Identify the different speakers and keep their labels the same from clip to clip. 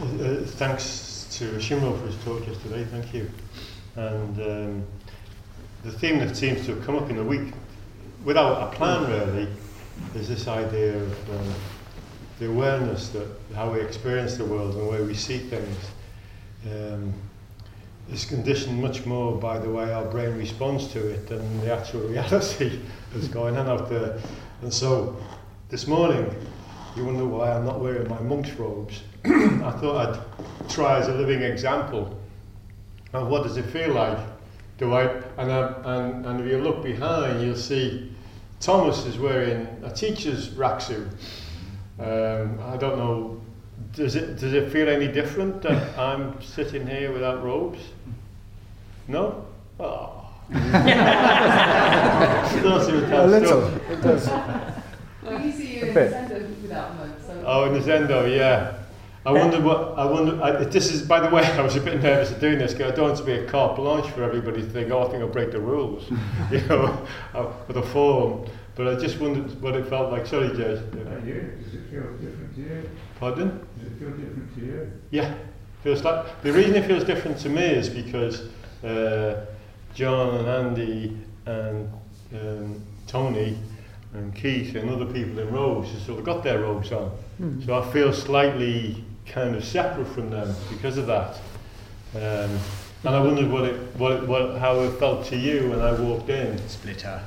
Speaker 1: Uh, thanks to Shimro for his talk yesterday, thank you. And um, the theme that seems to have come up in the week, without a plan really, is this idea of um, the awareness that how we experience the world and the way we see things um, is conditioned much more by the way our brain responds to it than the actual reality that's going on out there. And so this morning, you wonder why I'm not wearing my monk's robes. I thought I'd try as a living example of what does it feel like. Do I? And, I, and, and if you look behind, you'll see Thomas is wearing a teacher's rack Um, I don't know. Does it does it feel any different that I'm sitting here without robes? No. Oh.
Speaker 2: a little. It does.
Speaker 3: Well, you see you in Zendo without mode. So
Speaker 1: oh, in the Zendo, yeah. I wonder what I wonder. I, this is, by the way, I was a bit nervous of doing this because I don't want to be a carte blanche for everybody to think, oh, I think I'll break the rules, you know, uh, for the form. But I just wondered what it felt like. Sorry, Jez.
Speaker 4: Yeah. You? Does it feel different to you?
Speaker 1: Pardon?
Speaker 4: Does it feel different to you?
Speaker 1: Yeah, feels like the reason it feels different to me is because uh, John and Andy and um, Tony and Keith and other people in robes have sort of got their robes on. Mm. So I feel slightly kind of separate from them because of that. Um, and I wondered what it, what it, what, how it felt to you when I walked in.
Speaker 5: Splitter.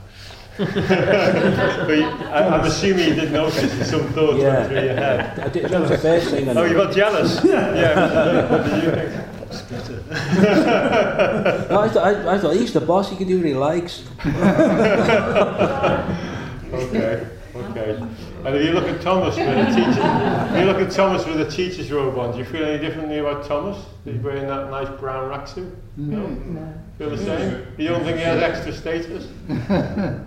Speaker 1: but I, I'm assuming you did notice some thoughts yeah. went through your head.
Speaker 6: I did, that was the first thing.
Speaker 1: oh, you got jealous? yeah. What did you think?
Speaker 6: Splitter. no, I, thought, I, I thought he's the boss. He can do what he likes.
Speaker 1: okay. Okay. And if you look at Thomas with a teacher, if you look at Thomas with a teacher's robe on, do you feel any differently about Thomas? He's wearing that nice brown rakusu? No? no. Feel the same? You don't think he has extra status?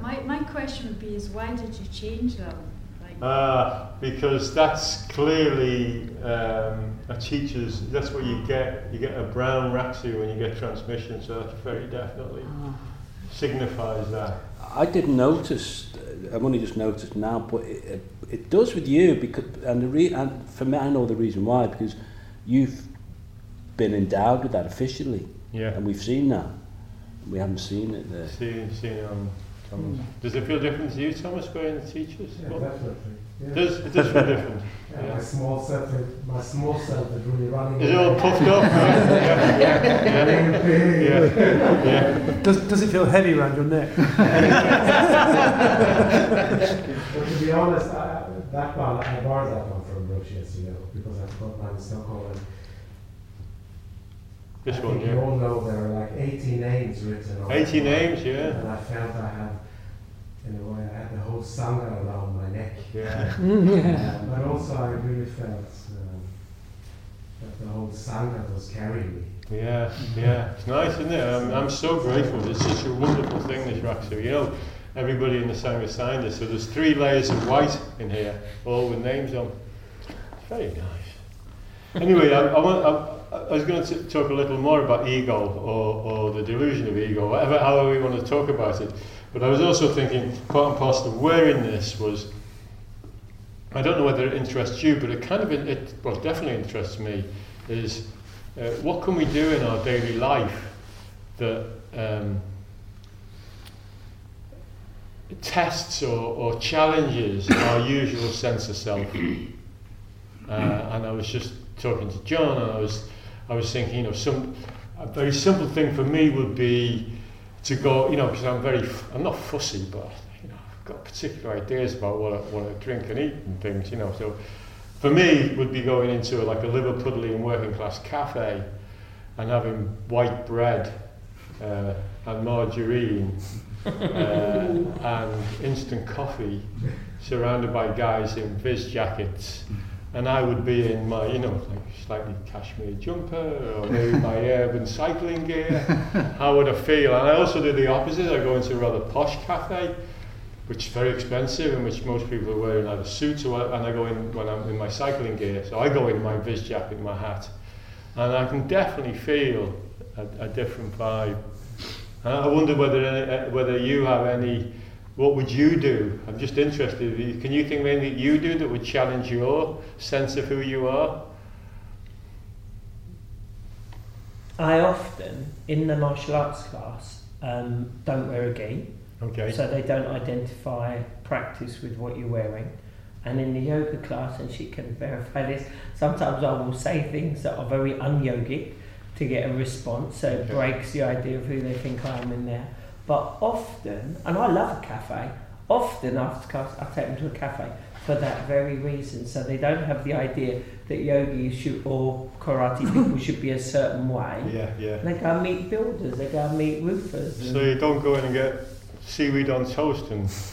Speaker 7: my, my question would be is why did you change them?
Speaker 1: Like uh, because that's clearly um, a teacher's, that's what you get. You get a brown rakusu when you get transmission, so that's very definitely ah. signifies that.
Speaker 6: I didn't notice I've only just noticed now, but it, it, it does with you because, and the re, and for me, I know the reason why because you've been endowed with that officially,
Speaker 1: yeah,
Speaker 6: and we've seen that. We haven't seen it there.
Speaker 1: Seen, seen it on Thomas. Mm. Does it feel different to you, Thomas, wearing the teachers?
Speaker 4: Yeah, definitely.
Speaker 1: Yeah. Does it does different?
Speaker 4: Yeah, yeah. My small self, my small self is really running.
Speaker 1: Is it all puffed up? yeah,
Speaker 4: yeah, yeah.
Speaker 1: yeah. yeah.
Speaker 2: Does Does it feel heavy around your neck? but
Speaker 4: to be honest, I, that one I borrowed that one from Brooks you know, because I've got mine in Stockholm.
Speaker 1: This
Speaker 4: I
Speaker 1: one,
Speaker 4: yeah. You all know there are like 80 names written on
Speaker 1: 80 names, yeah.
Speaker 4: And I felt I had in a way, I had the whole sangha around my neck.
Speaker 1: Yeah.
Speaker 4: um, but also, I really felt um, that the whole sangha was carrying me.
Speaker 1: Yeah, yeah, it's nice, isn't it? I'm, I'm so grateful. It's such a wonderful thing, this rakusu. You know, everybody in the Sangha signed this, so there's three layers of white in here, all with names on. It's very nice. Anyway, I, I, want, I, I was going to talk a little more about ego or, or the delusion of ego, whatever, however we want to talk about it. But I was also thinking, part and parcel of wearing this was, I don't know whether it interests you, but it kind of, it, well, definitely interests me, is uh, what can we do in our daily life that um, tests or, or challenges our usual sense of self. Uh, and I was just talking to John, and I was, I was thinking, you know, some a very simple thing for me would be to go, you know, because I'm very, I'm not fussy, but you know, I've got particular ideas about what I want to drink and eat and things, you know. So for me, would be going into a, like a Liverpudlian working class cafe and having white bread uh, and margarine uh, and instant coffee surrounded by guys in viz jackets and I would be in my, you know, like slightly cashmere jumper or maybe my urban cycling gear. How would I feel? And I also do the opposite. I go into a rather posh cafe, which is very expensive and which most people are wearing either suits or and I go in when I'm in my cycling gear. So I go in my viz jacket my hat, and I can definitely feel a, a different vibe. And I wonder whether any, uh, whether you have any what would you do? I'm just interested. Can you think of anything you do that would challenge your sense of who you are?
Speaker 5: I often, in the martial arts class, um, don't wear a gi,
Speaker 1: Okay.
Speaker 5: so they don't identify practice with what you're wearing. And in the yoga class, and she can verify this, sometimes I will say things that are very un-yogic to get a response, so it
Speaker 1: Okay.
Speaker 5: breaks the idea of who they think I am in there. But often, and I love a cafe, often after class I take them to a cafe for that very reason, so they don't have the idea that yogi should or karate people should be a certain way.
Speaker 1: Yeah, yeah.
Speaker 5: They go and meet builders, they go and meet roofers. and-
Speaker 1: So you don't go in and get seaweed on toast and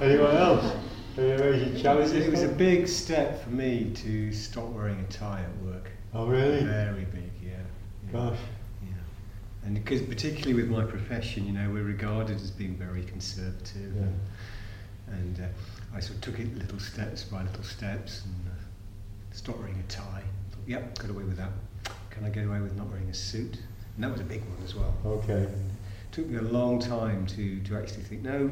Speaker 1: anyone else? Any
Speaker 8: It was,
Speaker 1: challenges?
Speaker 8: it was a big step for me to stop wearing a tie at work.
Speaker 1: Oh really?
Speaker 8: Very big, yeah. yeah.
Speaker 1: Gosh.
Speaker 8: Yeah. And because particularly with my profession, you know, we're regarded as being very conservative.
Speaker 1: Yeah.
Speaker 8: And uh, I sort of took it little steps by little steps and uh, stopped wearing a tie. Thought, yep, got away with that. Can I get away with not wearing a suit? And that was a big one as well.
Speaker 1: Okay.
Speaker 8: It took me a long time to, to actually think, no,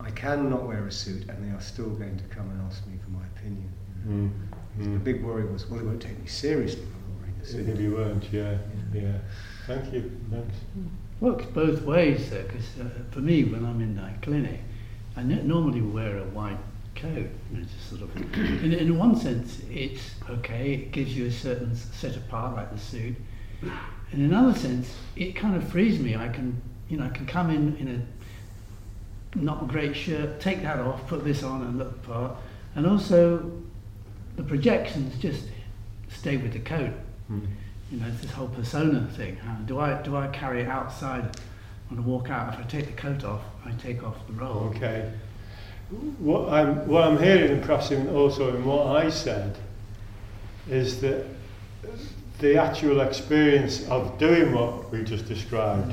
Speaker 8: I can not wear a suit and they are still going to come and ask me for my opinion. you know.
Speaker 1: Mm.
Speaker 8: So The
Speaker 1: Mm.
Speaker 8: big worry was, well, they won't take me seriously if I'm not wearing a suit.
Speaker 1: If you weren't, yeah, yeah. Thank you. Thanks.
Speaker 9: Works both ways though, because uh, for me, when I'm in that clinic, I n- normally wear a white coat. You know, just sort of, in, in one sense, it's okay. It gives you a certain set apart, like the suit. In another sense, it kind of frees me. I can, you know, I can come in in a not great shirt, take that off, put this on, and look the part. And also, the projections just stay with the coat.
Speaker 1: Mm.
Speaker 9: You know, it's this whole persona thing. Do I do I carry it outside when I walk out? If I take the coat off, I take off the role.
Speaker 1: Okay. What I'm, what I'm hearing, and perhaps in, also in what I said, is that the actual experience of doing what we just described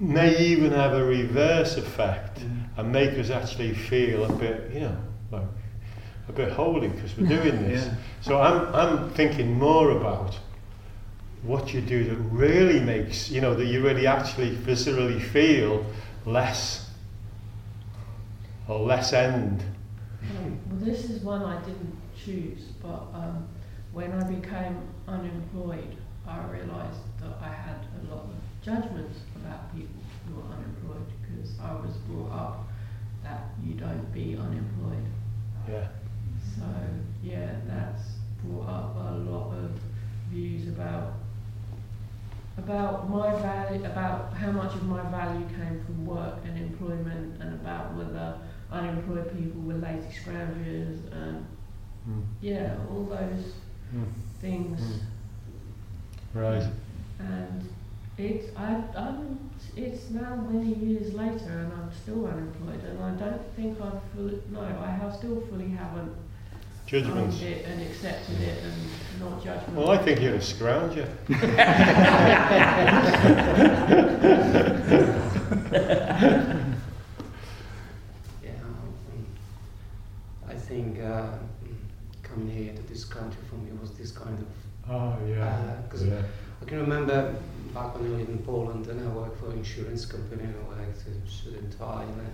Speaker 1: may even have a reverse effect
Speaker 9: Yeah.
Speaker 1: and make us actually feel a bit, you know, like a bit holy because we're doing this.
Speaker 9: Yeah.
Speaker 1: So I'm, I'm thinking more about what you do that really makes, you know, that you really actually viscerally feel less or less end.
Speaker 10: Um, well, this is one I didn't choose, but um, when I became unemployed, I realised that I had a lot of judgments about people who are unemployed because I was brought up that you don't be unemployed.
Speaker 1: Yeah.
Speaker 10: So yeah, that's brought up a lot of views about about my value, about how much of my value came from work and employment, and about whether unemployed people were lazy scroungers, and
Speaker 1: Mm.
Speaker 10: yeah, all those
Speaker 1: Mm.
Speaker 10: things.
Speaker 1: Right.
Speaker 10: And it's I I'm it's now many years later, and I'm still unemployed, and I don't think I've fully no, I have still fully haven't
Speaker 1: Judgments.
Speaker 10: it and accepted it and not judgment.
Speaker 1: Well, I think you're a scrounger.
Speaker 11: Yeah, I think uh, coming here to this country for me was this kind of.
Speaker 1: Oh, yeah.
Speaker 11: Uh, 'cause
Speaker 1: yeah.
Speaker 11: I can remember back when I lived in Poland and I worked for an insurance company and I worked in suit and tie and uh,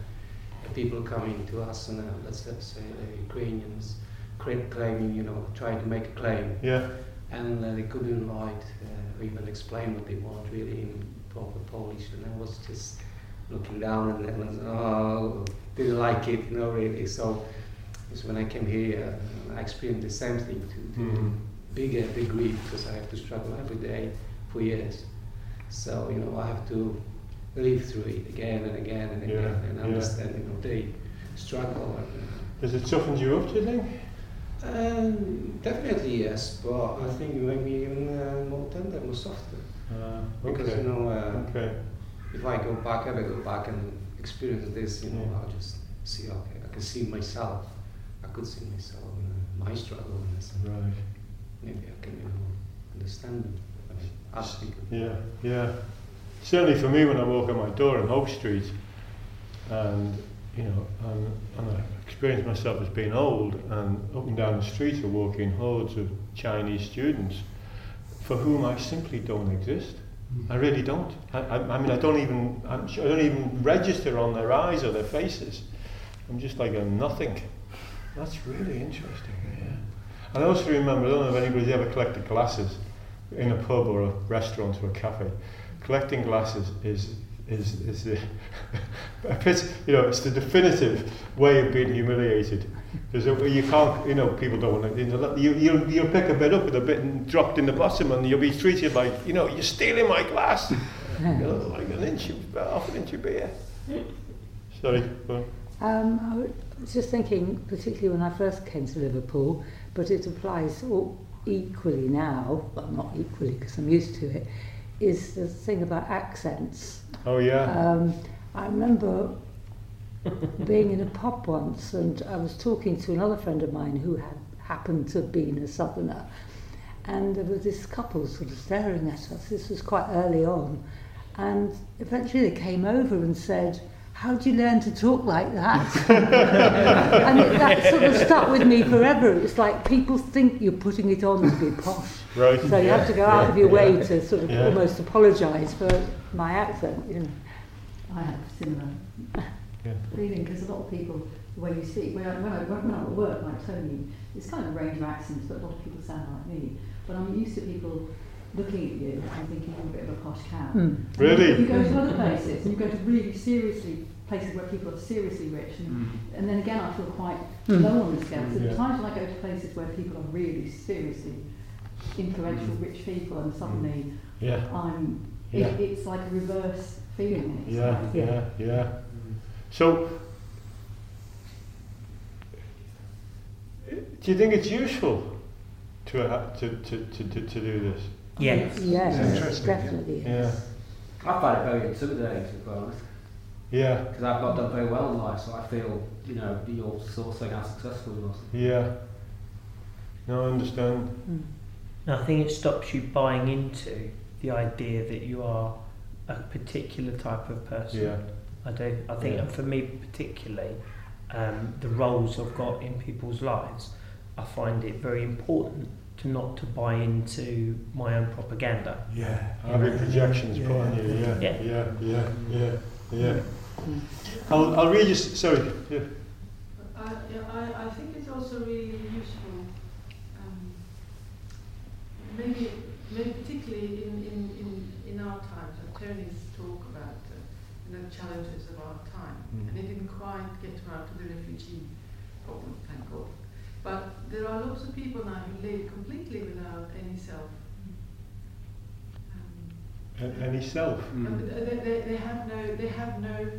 Speaker 11: people coming to us and uh, let's, let's say the Ukrainians cra- claiming, you know, trying to make a claim
Speaker 1: Yeah.
Speaker 11: and uh, they couldn't write uh, or even explain what they want really in proper Polish and I was just looking down and was, oh, didn't like it, you know, really. So it's when I came here, uh, I experienced the same thing to, to
Speaker 1: Mhm.
Speaker 11: bigger degree because I have to struggle every day for years. So, you know, I have to live through it again and again and again
Speaker 1: Yeah,
Speaker 11: and
Speaker 1: yeah.
Speaker 11: understand, you know, they struggle. And,
Speaker 1: Has it toughened you up, do you think?
Speaker 11: Um, definitely yes, but I think maybe even uh, more tender, more softer.
Speaker 1: Uh,
Speaker 11: Because,
Speaker 1: okay.
Speaker 11: you know, uh,
Speaker 1: okay.
Speaker 11: if I go back, ever go back and experience this, you know,
Speaker 1: Yeah.
Speaker 11: I'll just see, okay, I can see myself. I could see myself, in uh, my struggle, and this,
Speaker 1: Right.
Speaker 11: maybe I can, you know, understand them. I mean, ask people.
Speaker 1: Yeah, yeah. Certainly for me, when I walk out my door in Hope Street, and you know, and, and I experience myself as being old, and up and down the street are walking hordes of Chinese students, for whom I simply don't exist. Mm-hmm. I really don't. I, I, I mean, I don't even. I'm, sure- I don't even register on their eyes or their faces. I'm just like a nothing. That's really interesting. Yeah. And I also remember, I don't know if anybody's ever collected glasses in a pub or a restaurant or a cafe. Collecting glasses is is is the you know it's the definitive way of being humiliated. Because you can't you know people don't want to you know, you you you'll pick a bit up with a bit and dropped in the bottom and you'll be treated like you know you're stealing my glass. You know, like an inch of half an inch of beer. Sorry.
Speaker 12: Um, I was just thinking, particularly when I first came to Liverpool, but it applies all equally now, well, not equally because I'm used to it, is the thing about accents.
Speaker 1: oh yeah
Speaker 12: Um, I remember being in a pub once and I was talking to another friend of mine who had happened to have been a southerner and there was this couple sort of staring at us. This was quite early on and eventually they came over and said, how do you learn to talk like that? and it, that sort of stuck with me forever. It's like people think you're putting it on to be posh.
Speaker 1: Right
Speaker 12: So you have to go out
Speaker 1: yeah,
Speaker 12: of your way
Speaker 1: yeah.
Speaker 12: to sort of
Speaker 1: Yeah.
Speaker 12: almost apologise for my accent. You know.
Speaker 3: I have similar
Speaker 1: Yeah.
Speaker 3: feeling because a lot of people, the way you speak, when, I, when, I, when I'm at work, like Tony, it's kind of a range of accents, but a lot of people sound like me. But I'm used to people looking at you and thinking you're a bit of a posh cow.
Speaker 12: Hmm.
Speaker 3: And
Speaker 1: Really?
Speaker 3: You, you go to other places and you go to really seriously places where people are seriously rich, and, and then again I feel quite
Speaker 12: Mm.
Speaker 3: low on the scale. So
Speaker 1: Yeah.
Speaker 3: the times when I go to places where people are really seriously influential, rich people, and suddenly
Speaker 1: yeah
Speaker 3: I'm,
Speaker 1: Yeah.
Speaker 3: it, it's like a reverse feeling.
Speaker 1: Yeah,
Speaker 3: like,
Speaker 1: yeah, yeah. So, do you think it's useful to ha- to, to, to, to, to do this?
Speaker 5: Yes.
Speaker 12: Yes,
Speaker 11: It's interesting, yeah.
Speaker 12: definitely.
Speaker 1: Yeah,
Speaker 12: Yes.
Speaker 13: I find it very intimidating to be honest,
Speaker 1: yeah,
Speaker 13: because I've not done very well in life, so I feel, you know, you're sort of saying how successful you are.
Speaker 1: yeah. No, I understand. Hmm.
Speaker 5: And I think it stops you buying into the idea that you are a particular type of person.
Speaker 1: Yeah,
Speaker 5: I do. I think,
Speaker 1: Yeah.
Speaker 5: and for me particularly, um, the roles I've got in people's lives, I find it very important to not to buy into my own propaganda.
Speaker 2: Yeah.
Speaker 1: having projections put on you. Yeah,
Speaker 5: Yeah.
Speaker 1: yeah, yeah, yeah, yeah. I'll, I'll read you. Sorry. Yeah.
Speaker 14: I, yeah, I, I think it's also really useful, maybe, maybe particularly in, in, in, in our times, and Tony's talk about uh, you know, challenges of our time,
Speaker 1: Mm.
Speaker 14: and it didn't quite get around to the refugee problem, thank God. But there are lots of people now who live completely without any self. Um,
Speaker 1: Any self.
Speaker 13: Mm.
Speaker 14: they, they, they have no, they have no,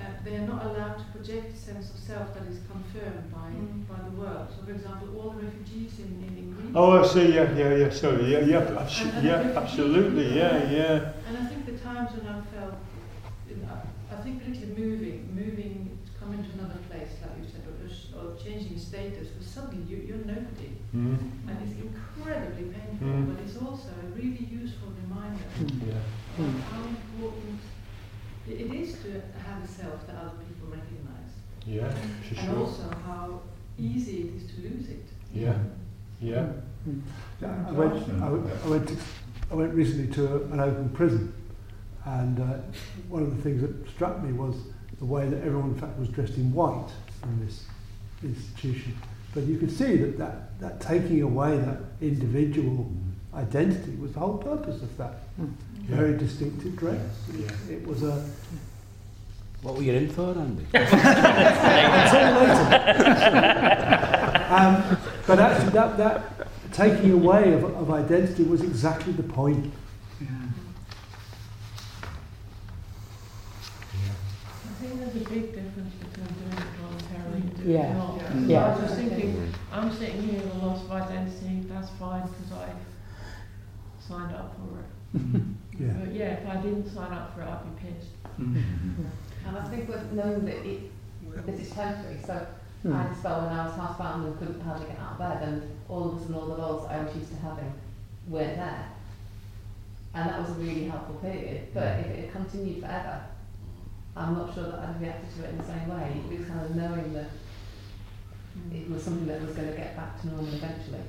Speaker 14: uh, they are not allowed to project a sense of self that is confirmed by,
Speaker 3: Mm.
Speaker 14: by the world. So, for example, all the refugees in, in, in Greece.
Speaker 1: Oh, I see. Yeah, yeah, yeah. Sorry. Yeah, yeah, abso-
Speaker 14: And- and
Speaker 1: yeah. Absolutely. Yeah, yeah.
Speaker 14: And I think the times when I felt, in, I, I think particularly moving, moving, to come into another place, like you said, or, or changing status, because suddenly you, you're nobody.
Speaker 1: Mm.
Speaker 14: And it's incredibly painful,
Speaker 1: Mm.
Speaker 14: but it's also a really useful reminder
Speaker 1: Yeah.
Speaker 14: of how important it it is to have a self that other people recognize.
Speaker 1: Yeah. For
Speaker 14: And
Speaker 1: sure.
Speaker 14: also how easy it is to lose it.
Speaker 1: Yeah. Yeah.
Speaker 2: Yeah, I went, I went, I went, to, I went recently to a, an open prison, and uh, one of the things that struck me was the way that everyone, in fact, was dressed in white in this institution. But you could see that, that, that taking away that individual identity was the whole purpose of that
Speaker 1: Yeah.
Speaker 2: very distinctive dress.
Speaker 1: Yeah.
Speaker 2: It was a
Speaker 6: What were you in for, Andy?
Speaker 2: um, but actually, that, that taking away of, of identity was exactly the point.
Speaker 14: I think there's a big difference between doing it voluntarily and doing
Speaker 12: Yeah.
Speaker 14: it not.
Speaker 3: Yeah.
Speaker 12: Yeah.
Speaker 14: I was just thinking, I'm sitting here with a loss of identity, that's fine because I signed up for it.
Speaker 2: Yeah.
Speaker 14: But yeah, if I didn't sign up for it, I'd be pissed.
Speaker 3: And I think with knowing that it, this is temporary, so
Speaker 12: Hmm.
Speaker 3: I had a spell when I was housebound and couldn't hardly get out of bed, and all of a sudden all the roles I was used to having weren't there. And that was a really helpful period, but if it had continued forever, I'm not sure that I'd reacted to it in the same way. It was kind of knowing that it was something that was going to get back to normal eventually.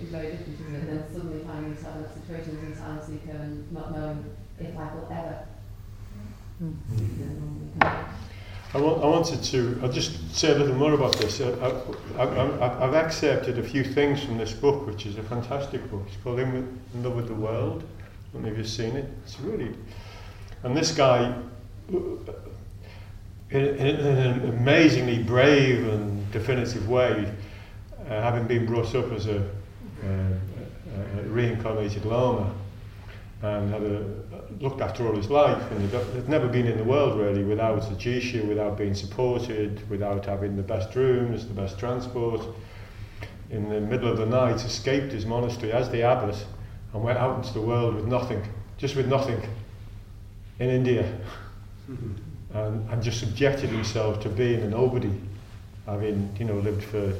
Speaker 3: It's very different, isn't it? Then suddenly finding yourself in situations in silence seeker and not knowing if I will ever
Speaker 12: Mm.
Speaker 3: reach the normal kind of-
Speaker 1: I, want, I wanted to, I'll just say a little more about this. I, I, I, I've accepted a few things from this book, which is a fantastic book. It's called In, with, in Love with the World. I don't know if you've seen it. It's really... And this guy, in, in, in an amazingly brave and definitive way, uh, having been brought up as a, a, a Uh, uh, reincarnated Lama, and had a, looked after all his life and had never been in the world really without a jisha, without being supported, without having the best rooms, the best transport. In the middle of the night, escaped his monastery as the abbot and went out into the world with nothing, just with nothing, in India. and, and just subjected himself to being a nobody, having you know lived for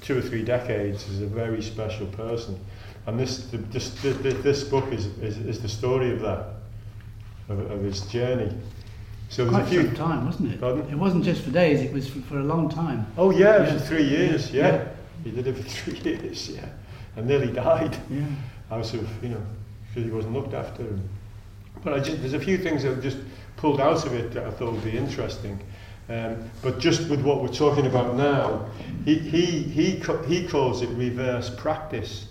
Speaker 1: two or three decades as a very special person. And this, the, this, this book is, is, is the story of that, of, of his journey. So
Speaker 9: Quite
Speaker 1: a few
Speaker 9: some time, wasn't it?
Speaker 1: Pardon?
Speaker 9: It wasn't just for days; it was for, for a long time.
Speaker 1: Oh yeah, it was
Speaker 9: Yeah.
Speaker 1: for three years. Yeah.
Speaker 9: Yeah.
Speaker 1: he did it for three years. Yeah, and nearly died
Speaker 9: Yeah.
Speaker 1: out of you know because he wasn't looked after. But I just there's a few things that just pulled out of it that I thought would be interesting. Um, but just with what we're talking about now, he he he he calls it reverse practice.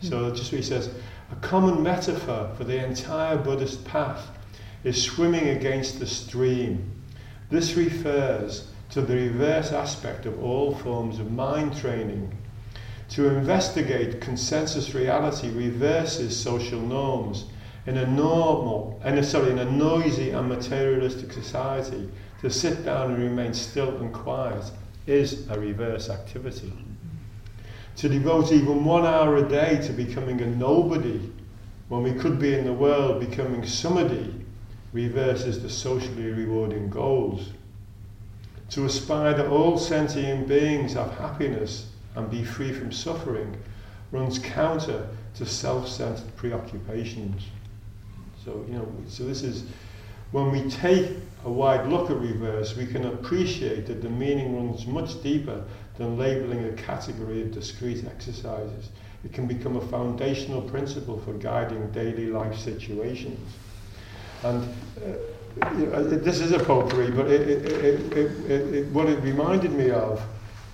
Speaker 1: So just what he says, a common metaphor for the entire Buddhist path is swimming against the stream. This refers to the reverse aspect of all forms of mind training. To investigate consensus reality reverses social norms. In a normal, in a, sorry, in a noisy and materialistic society, to sit down and remain still and quiet is a reverse activity. To devote even one hour a day to becoming a nobody when we could be in the world becoming somebody reverses the socially rewarding goals. To aspire that all sentient beings have happiness and be free from suffering runs counter to self-centered preoccupations. So, you know, so this is when we take a wide look at reverse, we can appreciate that the meaning runs much deeper than labeling a category of discrete exercises. It can become a foundational principle for guiding daily life situations. And uh, you know, this is a potpourri, but it, it, it, what it reminded me of,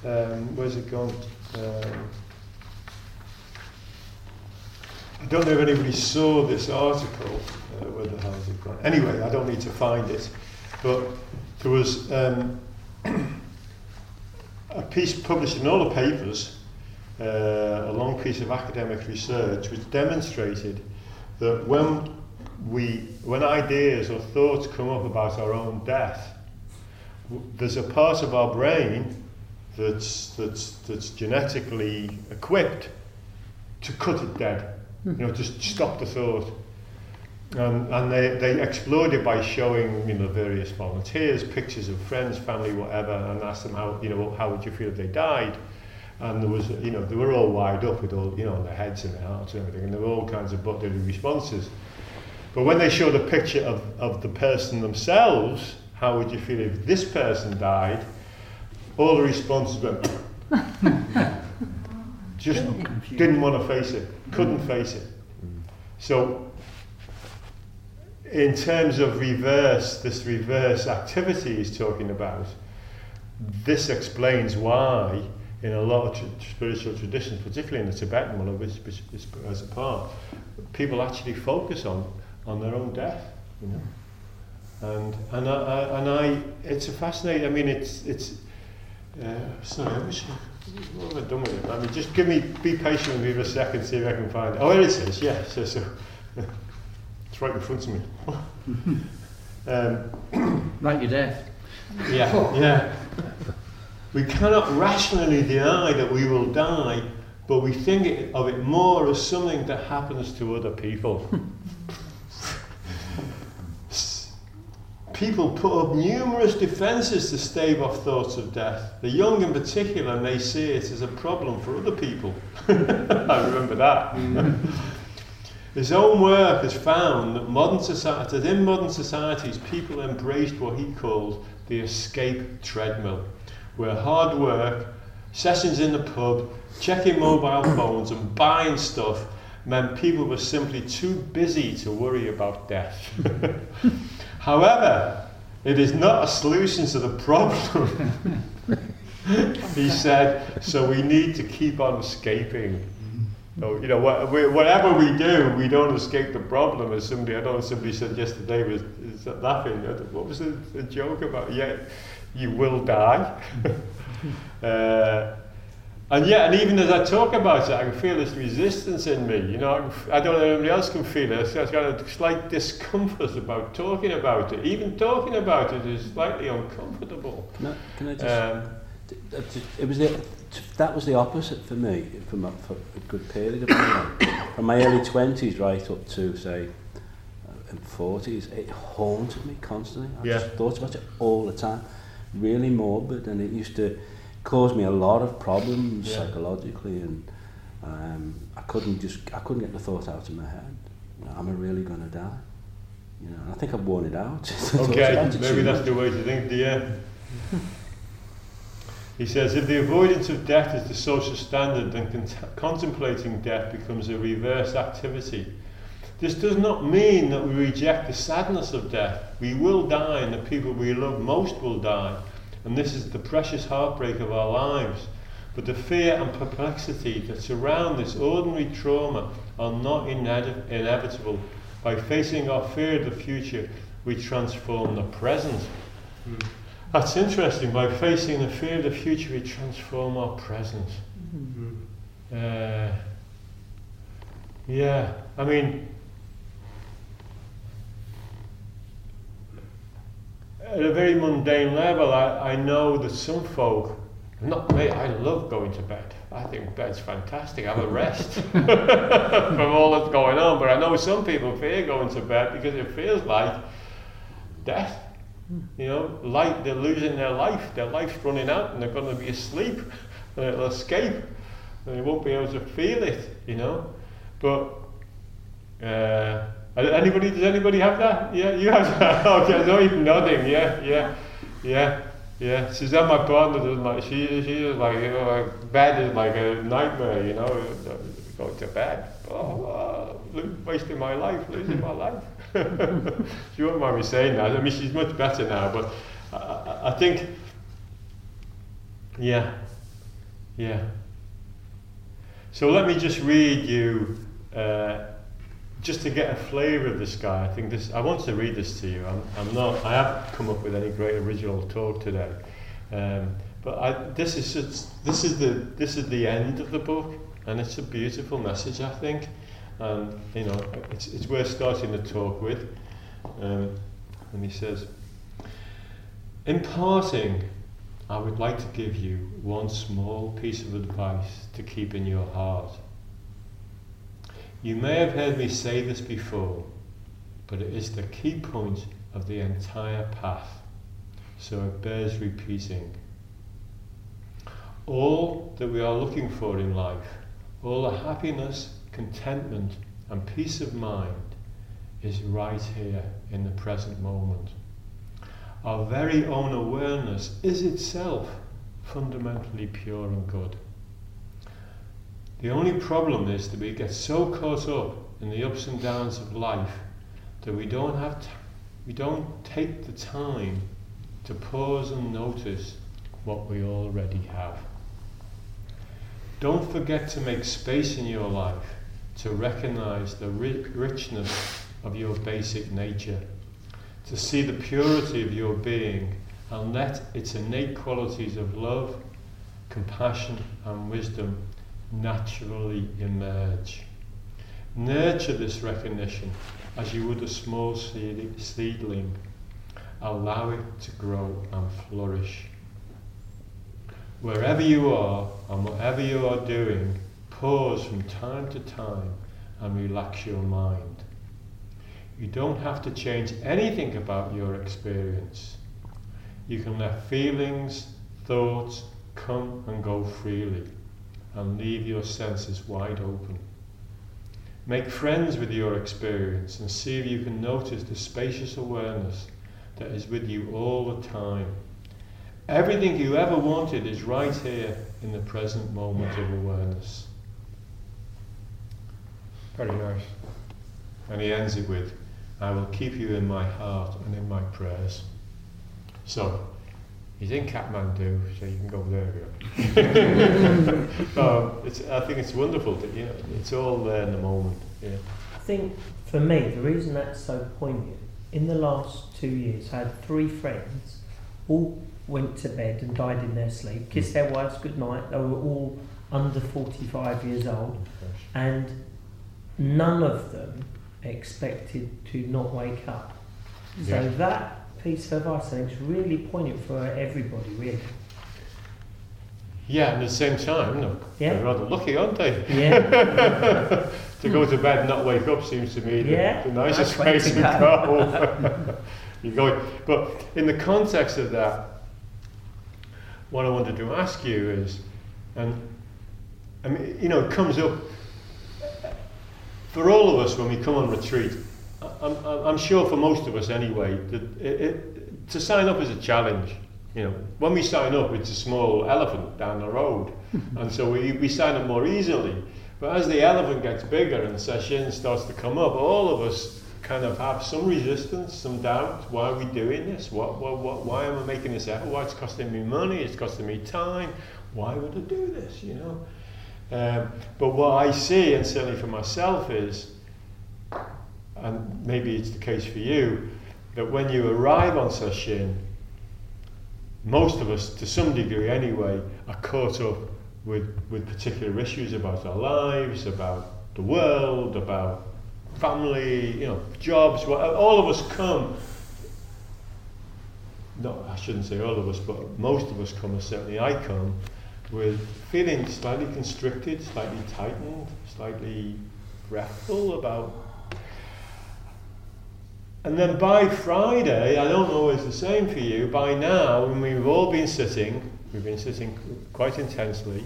Speaker 1: um, where's it gone? Um, I don't know if anybody saw this article. Uh, where the hell has it gone? Anyway, I don't need to find it. But there was um, a piece published in all the papers, uh, a long piece of academic research, which demonstrated that when we, when ideas or thoughts come up about our own death, there's a part of our brain that's, that's, that's genetically equipped to cut it dead, you know, just stop the thought. And, and they, they explored it by showing, you know, various volunteers, pictures of friends, family, whatever, and asked them how, you know, how would you feel if they died? And there was, you know, they were all wired up with all, you know, their heads and their hearts and everything, and there were all kinds of bodily responses. But when they showed a picture of, of the person themselves, how would you feel if this person died? All the responses went, just didn't want to face it, couldn't face it. So, in terms of reverse, this reverse activity he's talking about, this explains why, in a lot of spiritual traditions, particularly in the Tibetan one, which, which is as a part, people actually focus on, on their own death, you know. And and I, I and I, it's a fascinating. I mean, it's it's. Uh, sorry, I wish. What have I done with it? I mean, just give me, be patient with me for a second, see if I can find it. Oh, here it is. Yeah, so, so it's right in front of me. um,
Speaker 9: Like your death.
Speaker 1: yeah, yeah. We cannot rationally deny that we will die, but we think of it more as something that happens to other people. People put up numerous defences to stave off thoughts of death. The young, in particular, may see it as a problem for other people. I remember that. His own work has found that modern society, that in modern societies, people embraced what he called the escape treadmill, where hard work, sessions in the pub, checking mobile phones, and buying stuff meant people were simply too busy to worry about death. However, It is not a solution to the problem. he said, so we need to keep on escaping. So, you know, wha- we- whatever we do, we don't escape the problem. As somebody, I know somebody said yesterday was is laughing. What was the, the joke about? Yeah, you will die. uh, and yeah, and even as I talk about it, I can feel this resistance in me. You know, I, can f- I don't know if anybody else can feel it. There's kind of slight discomfort about talking about it. Even talking about it is slightly uncomfortable.
Speaker 6: Can I, can I just,
Speaker 1: Um,
Speaker 6: it was the, that was the opposite for me for, my, for a good period of my life. From my early 20s right up to, say, uh, in 40s, it haunted me constantly. I
Speaker 1: Yeah.
Speaker 6: just thought about it all the time. Really morbid, and it used to cause me a lot of problems
Speaker 1: Yeah.
Speaker 6: psychologically, and um, I couldn't just, I couldn't get the thought out of my head. You know, am I really going to die? You know, I think I've worn it out.
Speaker 1: Okay, maybe that's the way to think, yeah. He says, if the avoidance of death is the social standard, then cont- contemplating death becomes a reverse activity. This does not mean that we reject the sadness of death. We will die, and the people we love most will die. And this is the precious heartbreak of our lives. But the fear and perplexity that surround this ordinary trauma are not ine- inevitable. By facing our fear of the future, we transform the present. Hmm. That's interesting. By facing the fear of the future, we transform our present. Uh, yeah, I mean, at a very mundane level, I, I know that some folk, not me, I love going to bed. I think bed's fantastic. I have a rest from all that's going on. But I know some people fear going to bed because it feels like death. You know, light, they're losing their life. Their life's running out and they're going to be asleep and it'll escape and they won't be able to feel it, you know. But, uh, anybody, does anybody have that? Yeah, you have that? okay, I know you're nodding. Yeah, yeah, yeah. Yeah, Suzanne, my partner, doesn't like. She, she like, you know, like bed is like a nightmare. You know, go to bed. Oh wasting my life, losing my life. She won't mind me saying that. I mean, she's much better now, but I, I, I think, yeah, yeah. So let me just read you, uh, just to get a flavour of this guy. I think this. I want to read this to you. I'm, I'm not. I haven't come up with any great original talk today, um, but I, this is this is the this is the end of the book, and it's a beautiful message. I think, and you know, it's it's worth starting the talk with. Um, and he says, in parting, I would like to give you one small piece of advice to keep in your heart. You may have heard me say this before, but it is the key point of the entire path, so it bears repeating. All that we are looking for in life, all the happiness, contentment, and peace of mind is right here in the present moment. Our very own awareness is itself fundamentally pure and good. The only problem is that we get so caught up in the ups and downs of life that we don't have t- we don't take the time to pause and notice what we already have. Don't forget to make space in your life to recognize the ri- richness of your basic nature, to see the purity of your being and let its innate qualities of love, compassion, and wisdom naturally emerge. Nurture this recognition as you would a small seed- seedling. Allow it to grow and flourish. Wherever you are and whatever you are doing, pause from time to time and relax your mind. You don't have to change anything about your experience. You can let feelings, thoughts come and go freely and leave your senses wide open. Make friends with your experience and see if you can notice the spacious awareness that is with you all the time. Everything you ever wanted is right here in the present moment of awareness. Very nice. And he ends it with, I will keep you in my heart and in my prayers. So he's in Kathmandu, so you can go there. um, it's, I think it's wonderful that you know it's all there in the moment. Yeah.
Speaker 5: I think for me, the reason that's so poignant, in the last two years, I had three friends, all went to bed and died in their sleep, kissed their wives goodnight. They were all under 45 years old, and none of them expected to not wake up. So that piece of advice I think is really poignant for everybody, really.
Speaker 1: Yeah, and at the same time, no,
Speaker 5: Yeah.
Speaker 1: they're rather lucky, aren't they?
Speaker 5: Yeah.
Speaker 1: to go to bed and not wake up seems to me the,
Speaker 5: Yeah,
Speaker 1: the nicest
Speaker 5: that's way
Speaker 1: way to
Speaker 5: to
Speaker 1: go. You're going, but in the context of that, what I wanted to ask you is, and I mean, you know, it comes up for all of us when we come on retreat. I'm I'm sure for most of us anyway, that it, it, to sign up is a challenge. You know, when we sign up, it's a small elephant down the road, and so we, we sign up more easily. But as the elephant gets bigger and the session starts to come up, all of us kind of have some resistance, some doubt. Why are we doing this? What, what, what, why am I making this effort? Why it's costing me money? It's costing me time. Why would I do this? You know. Um, but what I see, and certainly for myself, is, and maybe it's the case for you, that when you arrive on session, most of us, to some degree anyway, are caught up with, with particular issues about our lives, about the world, about family, you know, jobs. All of us come. No, I shouldn't say all of us, but most of us come, and certainly I come, with feeling slightly constricted, slightly tightened, slightly fretful about. And then by Friday, I don't know it's the same for you, by now, when we've all been sitting, we've been sitting quite intensely,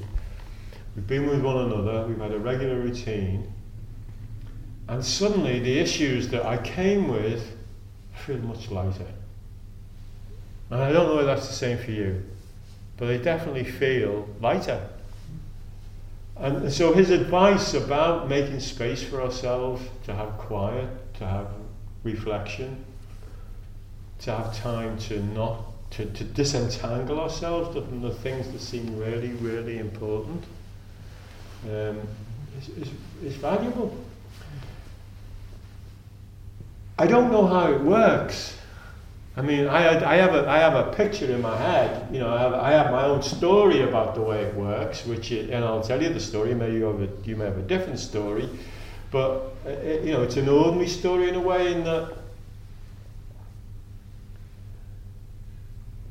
Speaker 1: we've been with one another, we've had a regular routine, and suddenly the issues that I came with feel much lighter. And I don't know if that's the same for you, but they definitely feel lighter. And so his advice about making space for ourselves, to have quiet, to have reflection, to have time to not to, to disentangle ourselves from the things that seem really, really important um, is, is, is valuable. I don't know how it works. I mean, I, I, have a, I have a picture in my head. You know, I have, I have my own story about the way it works, which, it, and I'll tell you the story. Maybe you, have a, you may have a different story, but uh, it, you know, it's an ordinary story in a way in that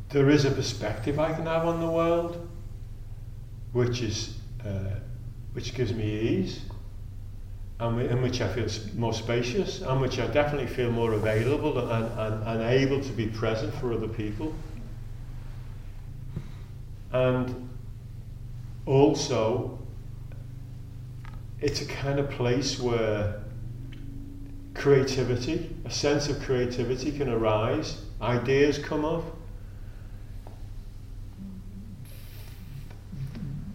Speaker 1: there is a perspective I can have on the world, which is, uh, which gives me ease and which I feel more spacious, and which I definitely feel more available and, and, and able to be present for other people. And also, it's a kind of place where creativity, a sense of creativity can arise, ideas come up.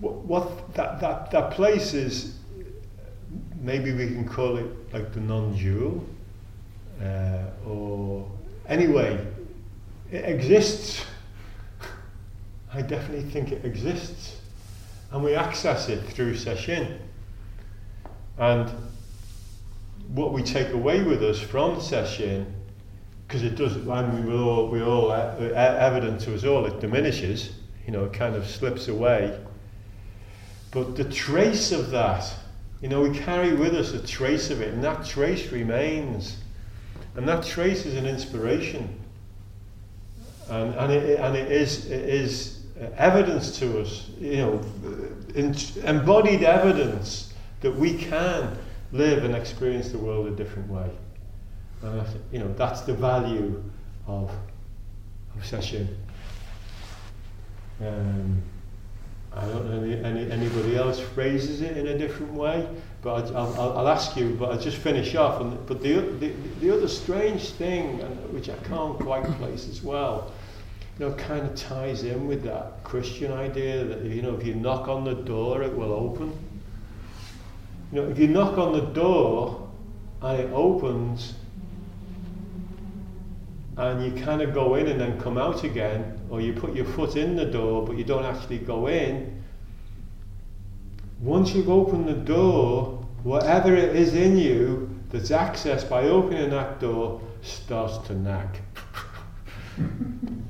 Speaker 1: What that, that, that place is maybe we can call it like the non-dual, uh, or anyway, it exists. I definitely think it exists, and we access it through session. And what we take away with us from session, because it does, I mean, we're all, we're all uh, evident to us all, it diminishes, you know, it kind of slips away. But the trace of that, you know, we carry with us a trace of it, and that trace remains. And that trace is an inspiration. And, and, it, and it is, it is evidence to us, you know, embodied evidence that we can live and experience the world a different way. And I you know, that's the value of, of session. Um, I don't know any, any, anybody else phrases it in a different way, but I, I'll, I'll, I'll ask you. But I'll just finish off. And, but the, the, the other strange thing, uh, which I can't quite place as well, you know, kind of ties in with that Christian idea that you know, if you knock on the door, it will open. You know, if you knock on the door and it opens, and you kind of go in and then come out again, or you put your foot in the door but you don't actually go in, once you've opened the door, whatever it is in you that's accessed by opening that door starts to nag.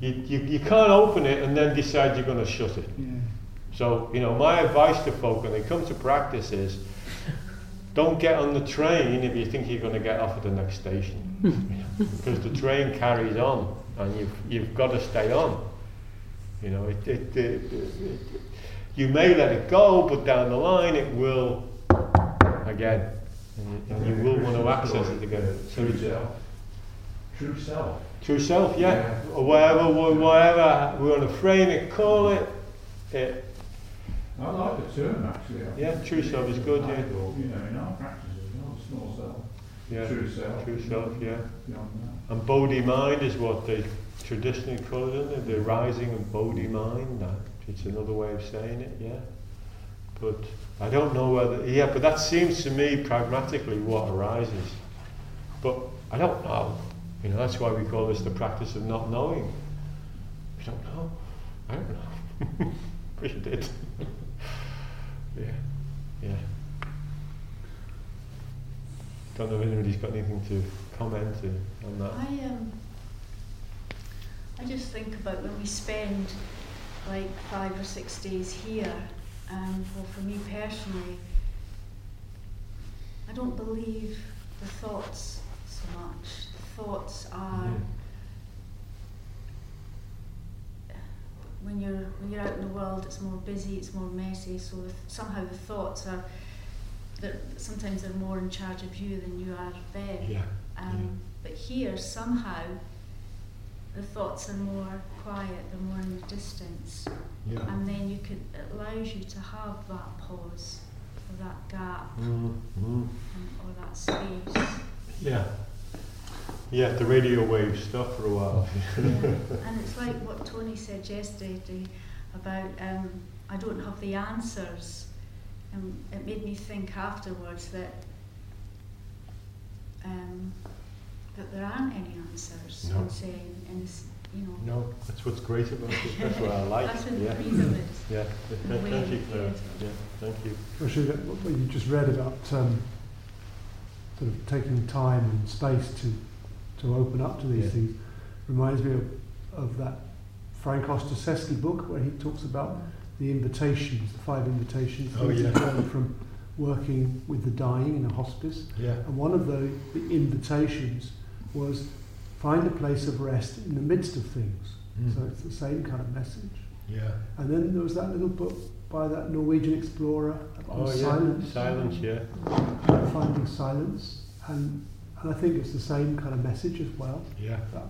Speaker 1: you, you, you can't open it and then decide you're going to shut it.
Speaker 9: Yeah.
Speaker 1: So, you know, my advice to folk when they come to practice is don't get on the train if you think you're going to get off at the next station. because the train carries on and you've, you've got to stay on. You know, it, it, it, it, you may let it go, but down the line it will again. And you, and you will want to access it again. So
Speaker 15: True self. True self.
Speaker 1: True self, yeah. Or whatever, whatever we want to frame it, call it. it
Speaker 15: I like the term actually. I
Speaker 1: Yeah, true self is good, yeah.
Speaker 15: valuable, You know, in our practice as well, small self.
Speaker 1: yeah,
Speaker 15: True self.
Speaker 1: True self, yeah. And Bodhi mind is what they traditionally called it? The rising of Bodhi mind. It's another way of saying it, yeah. But I don't know whether, yeah. But that seems to me pragmatically what arises. But I don't know. You know, that's why we call this the practice of not knowing. We don't know. I don't know. Wish I did. yeah, yeah. Don't know if anybody's got anything to comment on that.
Speaker 7: I um, I just think about when we spend like five or six days here. Um, well, for me personally, I don't believe the thoughts so much. The thoughts are when you're when you're out in the world, it's more busy, it's more messy. So somehow the thoughts are that sometimes they're more in charge of you than you are them.
Speaker 1: Yeah.
Speaker 7: Um, But here, somehow, the thoughts are more quiet, they're more in the distance.
Speaker 1: Yeah.
Speaker 7: And then you could, it allows you to have that pause, or that gap,
Speaker 1: Mm, mm.
Speaker 7: and, or that space.
Speaker 1: Yeah. Yeah, the radio wave stuff for a while.
Speaker 7: Yeah. And it's like what Tony said yesterday about um, I don't have the answers. And it made me think afterwards that um, that there aren't any answers.
Speaker 1: No.
Speaker 7: I'm saying, and it's, you know.
Speaker 1: no, that's what's great about it. That's what I like.
Speaker 7: That's what
Speaker 1: yeah.
Speaker 7: the reason is.
Speaker 1: Yeah.
Speaker 7: The
Speaker 1: Thank,
Speaker 7: way
Speaker 1: thank you,
Speaker 7: it
Speaker 1: Claire.
Speaker 7: is.
Speaker 1: Yeah, thank you.
Speaker 2: Actually, that- what you just read about um, sort of taking time and space to to open up to these
Speaker 1: Yeah.
Speaker 2: things reminds me of, of that Frank Ostaseski book where he talks about the invitations, the five invitations
Speaker 1: Oh,
Speaker 2: things
Speaker 1: yeah.
Speaker 2: from working with the dying in a hospice.
Speaker 1: Yeah.
Speaker 2: And one of the, the invitations was find a place of rest in the midst of things.
Speaker 1: Mm.
Speaker 2: So it's the same kind of message.
Speaker 1: Yeah.
Speaker 2: And then there was that little book by that Norwegian explorer on
Speaker 1: Oh, yeah.
Speaker 2: silence.
Speaker 1: Silence, yeah.
Speaker 2: Finding silence. And, and I think it's the same kind of message as well.
Speaker 1: Yeah.
Speaker 2: About,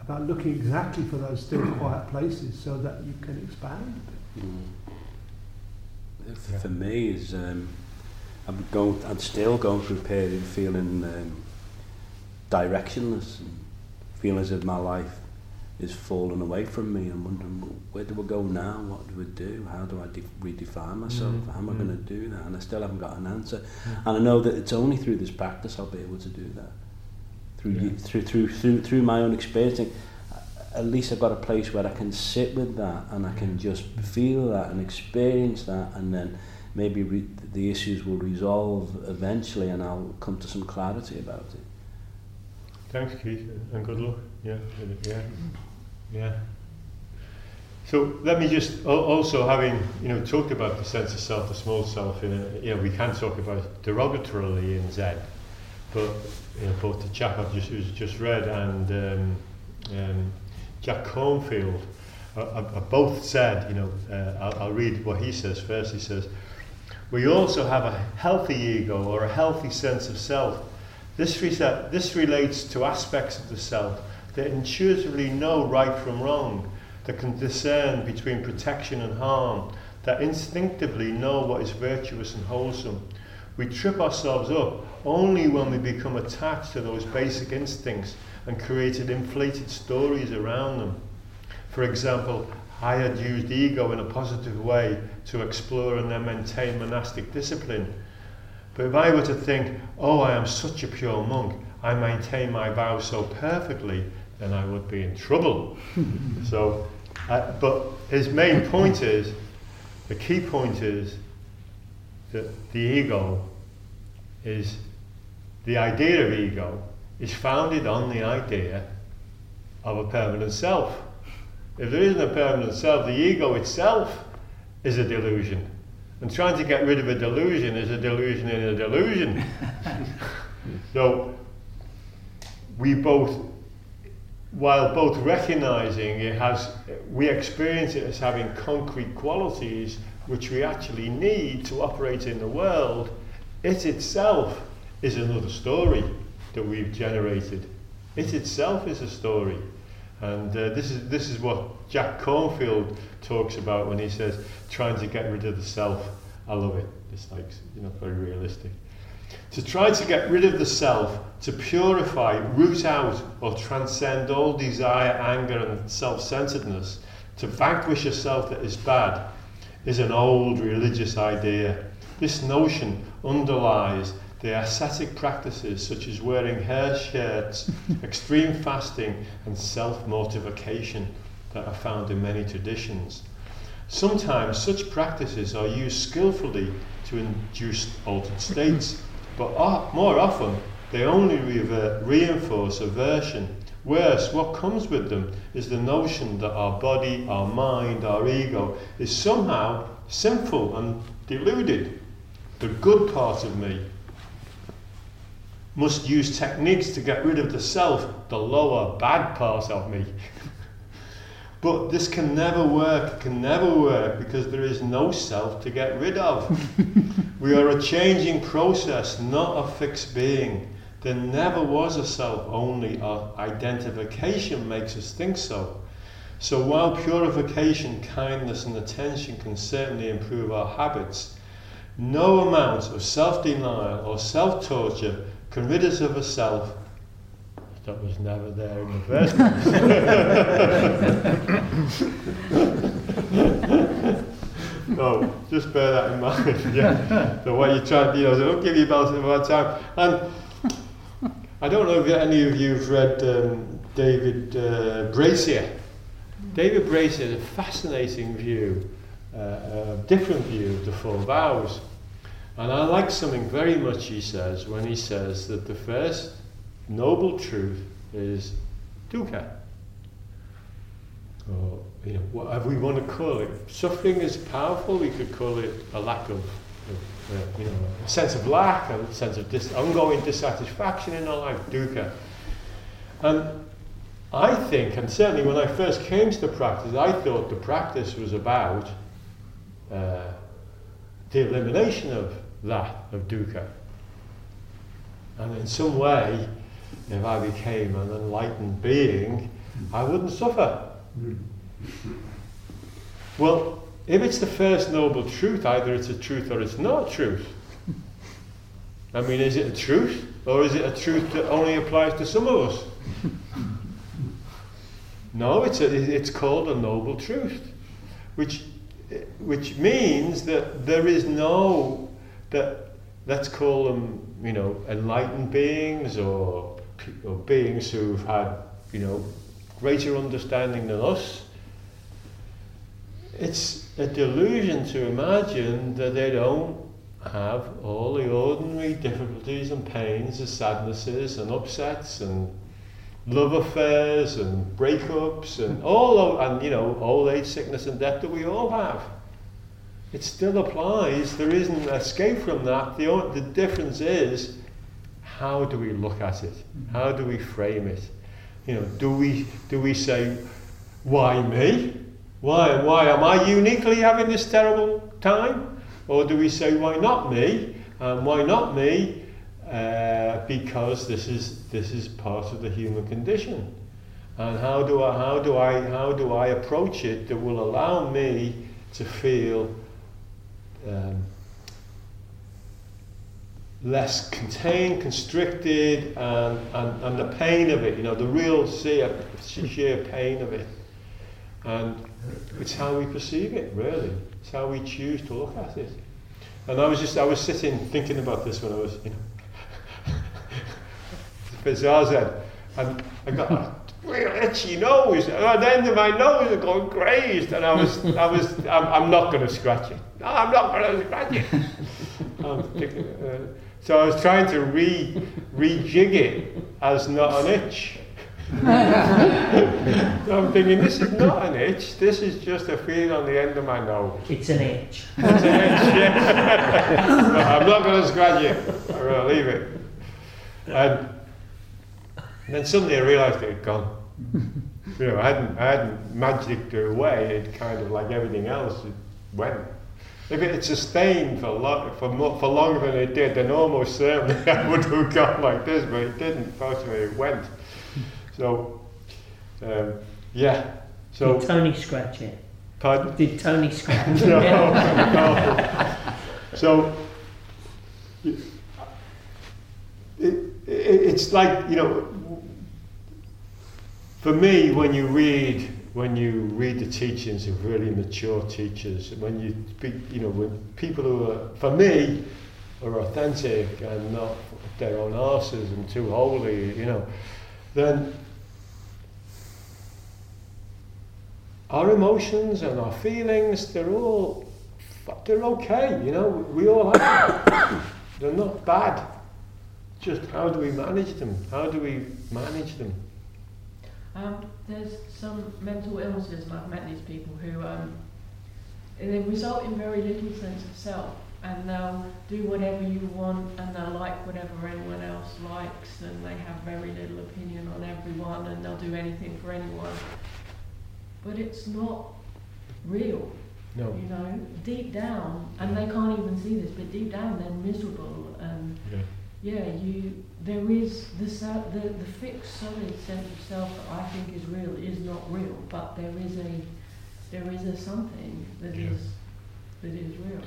Speaker 2: about looking exactly for those still quiet places so that you can expand.
Speaker 6: Mm. For me, is um, I'm going. I'm still going through a period of feeling um, directionless and feeling as if my life is falling away from me. I'm wondering well, where do we go now? What do we do? How do I de- redefine myself?
Speaker 1: Mm,
Speaker 6: How am I
Speaker 1: mm.
Speaker 6: going to do that? And I still haven't got an answer. And I know that it's only through this practice I'll be able to do that. Through
Speaker 1: Yeah.
Speaker 6: you, through through through through my own experiencing. At least I've got a place where I can sit with that and I can just feel that and experience that, and then maybe re- the issues will resolve eventually, and I'll come to some clarity about it.
Speaker 1: Thanks, Keith, and good luck. Yeah, yeah, yeah. So let me just also having you know talked about the sense of self, the small self. In a, you know, we can talk about derogatorily in Zen, but you know, both the chap I've just who's just read and um, um, Jack Kornfield uh, uh, uh, both said. You know, uh, I'll, I'll read what he says first. He says, "We also have a healthy ego or a healthy sense of self." This, this relates to aspects of the self that intuitively know right from wrong, that can discern between protection and harm, that instinctively know what is virtuous and wholesome. We trip ourselves up only when we become attached to those basic instincts and created inflated stories around them. For example, I had used ego in a positive way to explore and then maintain monastic discipline. But if I were to think, oh, I am such a pure monk, I maintain my vows so perfectly, then I would be in trouble. so, uh, but his main point is, the key point is that the ego is, the idea of ego is founded on the idea of a permanent self. If there isn't a permanent self, the ego itself is a delusion. And trying to get rid of a delusion is a delusion in a delusion. so we both, while both recognizing it has, we experience it as having concrete qualities which we actually need to operate in the world, it itself is another story that we've generated. It itself is a story. And uh, this, is, this is what Jack Kornfield talks about when he says trying to get rid of the self. I love it. It's like, you know, very realistic. To try to get rid of the self, to purify, root out, or transcend all desire, anger, and self centeredness, to vanquish a self that is bad, is an old religious idea. This notion underlies the ascetic practices such as wearing hair shirts, extreme fasting, and self mortification that are found in many traditions. Sometimes such practices are used skillfully to induce altered states, but more often they only revert, reinforce aversion. Worse, what comes with them is the notion that our body, our mind, our ego is somehow sinful and deluded. The good part of me must use techniques to get rid of the self, the lower, bad part of me. but this can never work, can never work because there is no self to get rid of. we are a changing process, not a fixed being. There never was a self, only our identification makes us think so. So while purification, kindness, and attention can certainly improve our habits, no amount of self denial or self torture can rid us of a self that was never there in the first place. no, just bear that in mind. yeah. So what you're trying, you know, so don't give you about a hard time. And I don't know if any of you have read um, David uh, Brazier. David Brazier has a fascinating view, uh, a different view of the four vows. And I like something very much he says when he says that the first noble truth is dukkha. Or, you know, whatever we want to call it. Suffering is powerful, we could call it a lack of, of uh, you know, a sense of lack, a sense of dis- ongoing dissatisfaction in our life, dukkha. And I think, and certainly when I first came to the practice, I thought the practice was about uh, the elimination of that, of dukkha. And in some way, if I became an enlightened being, I wouldn't suffer. Well, if it's the first noble truth, either it's a truth or it's not a truth. I mean, is it a truth? Or is it a truth that only applies to some of us? no, it's, a, it's called a noble truth, which, which means that there is no that let's call them, you know, enlightened beings or, or beings who've had, you know, greater understanding than us. It's a delusion to imagine that they don't have all the ordinary difficulties and pains and sadnesses and upsets and love affairs and breakups and all of, and you know old age sickness and death that we all have it still applies. There isn't escape from that. The, the difference is how do we look at it? How do we frame it? You know, do we, do we say, why me? Why, why am I uniquely having this terrible time? Or do we say, why not me? And why not me? Uh, because this is, this is part of the human condition. And how do I, how do I, how do I approach it that will allow me to feel um, less contained, constricted, and, and, and the pain of it, you know, the real sheer, sheer pain of it. And it's how we perceive it, really. It's how we choose to look at it. And I was just, I was sitting thinking about this when I was, you know, Zazen, and I got, a real itchy nose, and at the end of my nose was going crazed, and I was, I was, I'm, I'm not going to scratch it. No, I'm not going to scratch it. Uh, so I was trying to re, rejig it as not an itch. so I'm thinking, this is not an itch, this is just a feeling on the end of my nose.
Speaker 5: It's an itch.
Speaker 1: It's an itch, yeah. I'm not going to scratch it, I'm going to leave it. And then suddenly I realised it had gone. You know, I hadn't, I hadn't magicked it away, it kind of like everything else, it went. If it had sustained for, lo- for, mo- for longer than it did, then almost certainly I would have gone like this, but it didn't. Fortunately, it went. So, um, yeah. So,
Speaker 5: Did Tony scratch it?
Speaker 1: pardon?
Speaker 5: Did Tony scratch
Speaker 1: no,
Speaker 5: it?
Speaker 1: no. So, it, it, it's like, you know, for me, when you read, when you read the teachings of really mature teachers, when you speak, you know, when people who are, for me, are authentic and not their own asses and too holy, you know, then our emotions and our feelings, they're all, they're okay, you know, we all have them. They're not bad. Just how do we manage them? How do we manage them?
Speaker 10: Um, there's some mental illnesses, and I've met these people who um, they result in very little sense of self, and they'll do whatever you want, and they'll like whatever anyone else likes, and they have very little opinion on everyone, and they'll do anything for anyone. But it's not real,
Speaker 1: No.
Speaker 10: you know. Deep down, and they can't even see this, but deep down they're miserable, and
Speaker 1: Yeah.
Speaker 10: Yeah, you there is the se- the the fixed solid sense of self that I think is real is not real, but there is a there is a something that is
Speaker 1: Yeah.
Speaker 10: that is real.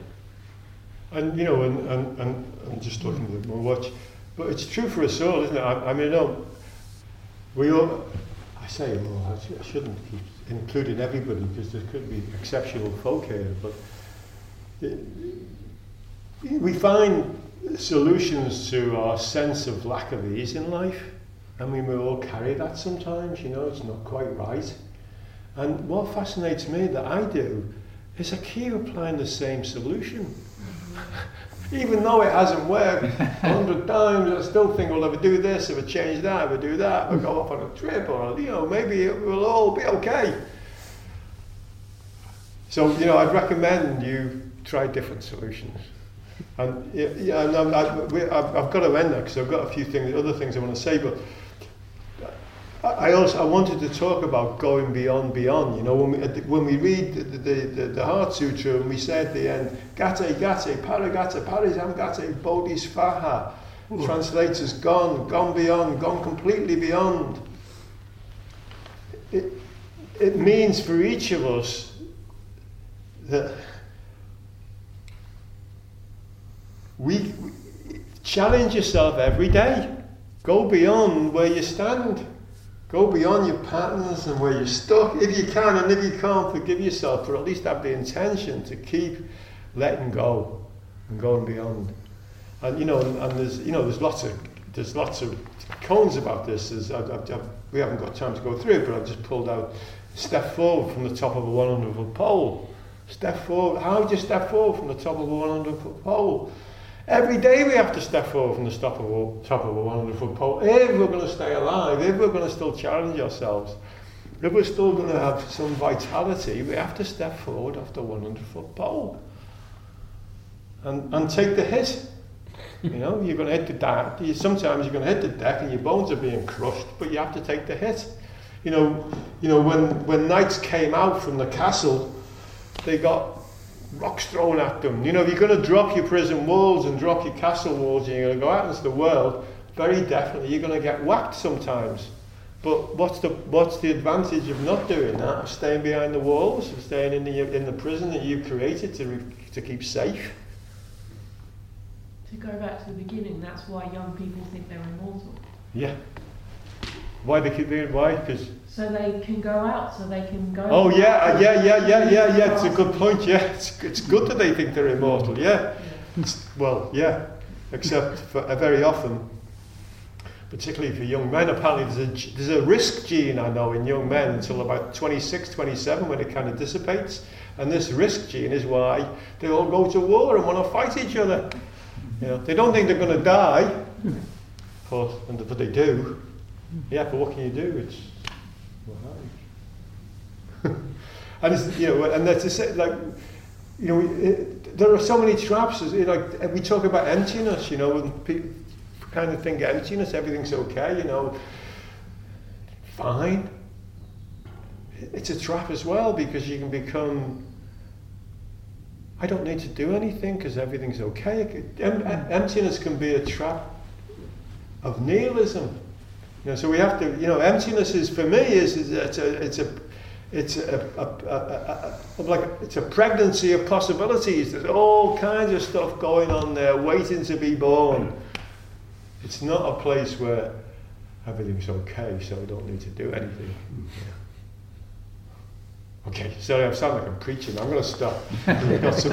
Speaker 1: And you know, and, and, and I'm just talking at my watch, but it's true for us all, isn't it? I, I mean, no, we all. I say all. I, sh- I shouldn't keep including everybody because there could be exceptional folk here, but it, we find solutions to our sense of lack of ease in life. I mean, we all carry that sometimes. You know, it's not quite right. And what fascinates me that I do is I keep applying the same solution. Even though it hasn't worked a hundred times, I still think, well, I do this, if I change that, if I do that, if I go off on a trip, or, you know, maybe it will all be okay. So, you know, I'd recommend you try different solutions. And yeah, yeah and I, we, I've, I've got to end there because I've got a few things, other things I want to say, but I I also I wanted to talk about going beyond beyond. You know, when we when we read the the, the, the Heart Sutra and we say at the end, Gate Gate Paragate Parasamgate Bodhisvaha, translates as gone, gone beyond, gone completely beyond. It it means for each of us that we, we challenge yourself every day. Go beyond where you stand. Go beyond your patterns and where you're stuck if you can, and if you can't, forgive yourself, or at least have the intention to keep letting go and going beyond. And you know, and, and there's you know, there's lots of there's lots of koans about this. I, I, I, we haven't got time to go through it, but I've just pulled out step forward from the top of a 100 foot pole. Step forward. How do you step forward from the top of a 100 foot pole? Every day we have to step forward from the top of a, top of a 100 foot pole if we're going to stay alive, if we're going to still challenge ourselves, if we're still going to have some vitality, we have to step forward off the 100 foot pole and, and take the hit. You know, you're going to hit the deck. Sometimes you're going to hit the deck and your bones are being crushed, but you have to take the hit. You know, you know when, when knights came out from the castle, they got rocks thrown at them. You know, if you're going to drop your prison walls and drop your castle walls and you're going to go out into the world, very definitely you're going to get whacked sometimes. But what's the what's the advantage of not doing that? Of staying behind the walls, of staying in the in the prison that you've created to re- to keep safe.
Speaker 10: To go back to the beginning, that's why young people think they're immortal.
Speaker 1: Yeah. Why they keep doing why? Because
Speaker 10: So they can go out, so they can go.
Speaker 1: oh yeah, yeah, yeah, yeah, yeah, yeah. It's a good point. Yeah, it's it's good that they think they're immortal. Yeah. Well, yeah. Except for uh, very often. particularly for young men. Apparently, there's a, there's a risk gene I know in young men until about 26, 27 when it kind of dissipates. And this risk gene is why they all go to war and want to fight each other. You know, they don't think they're going to die, but, but they do. Yeah, but what can you do? It's well, and it's, you know, and that's it, like, you know, it, there are so many traps. know, like we talk about emptiness. You know, and people kind of think emptiness, everything's okay. You know, fine. It's a trap as well because you can become. I don't need to do anything because everything's okay. Em- emptiness can be a trap of nihilism. You know, so we have to, you know, emptiness is for me is, is it's a it's a it's a, a, a, a, like it's a pregnancy of possibilities. There's all kinds of stuff going on there waiting to be born. It's not a place where everything's okay, so I don't need to do anything. Hmm. Okay, sorry, I sound like I'm preaching. I'm going to stop. We've got some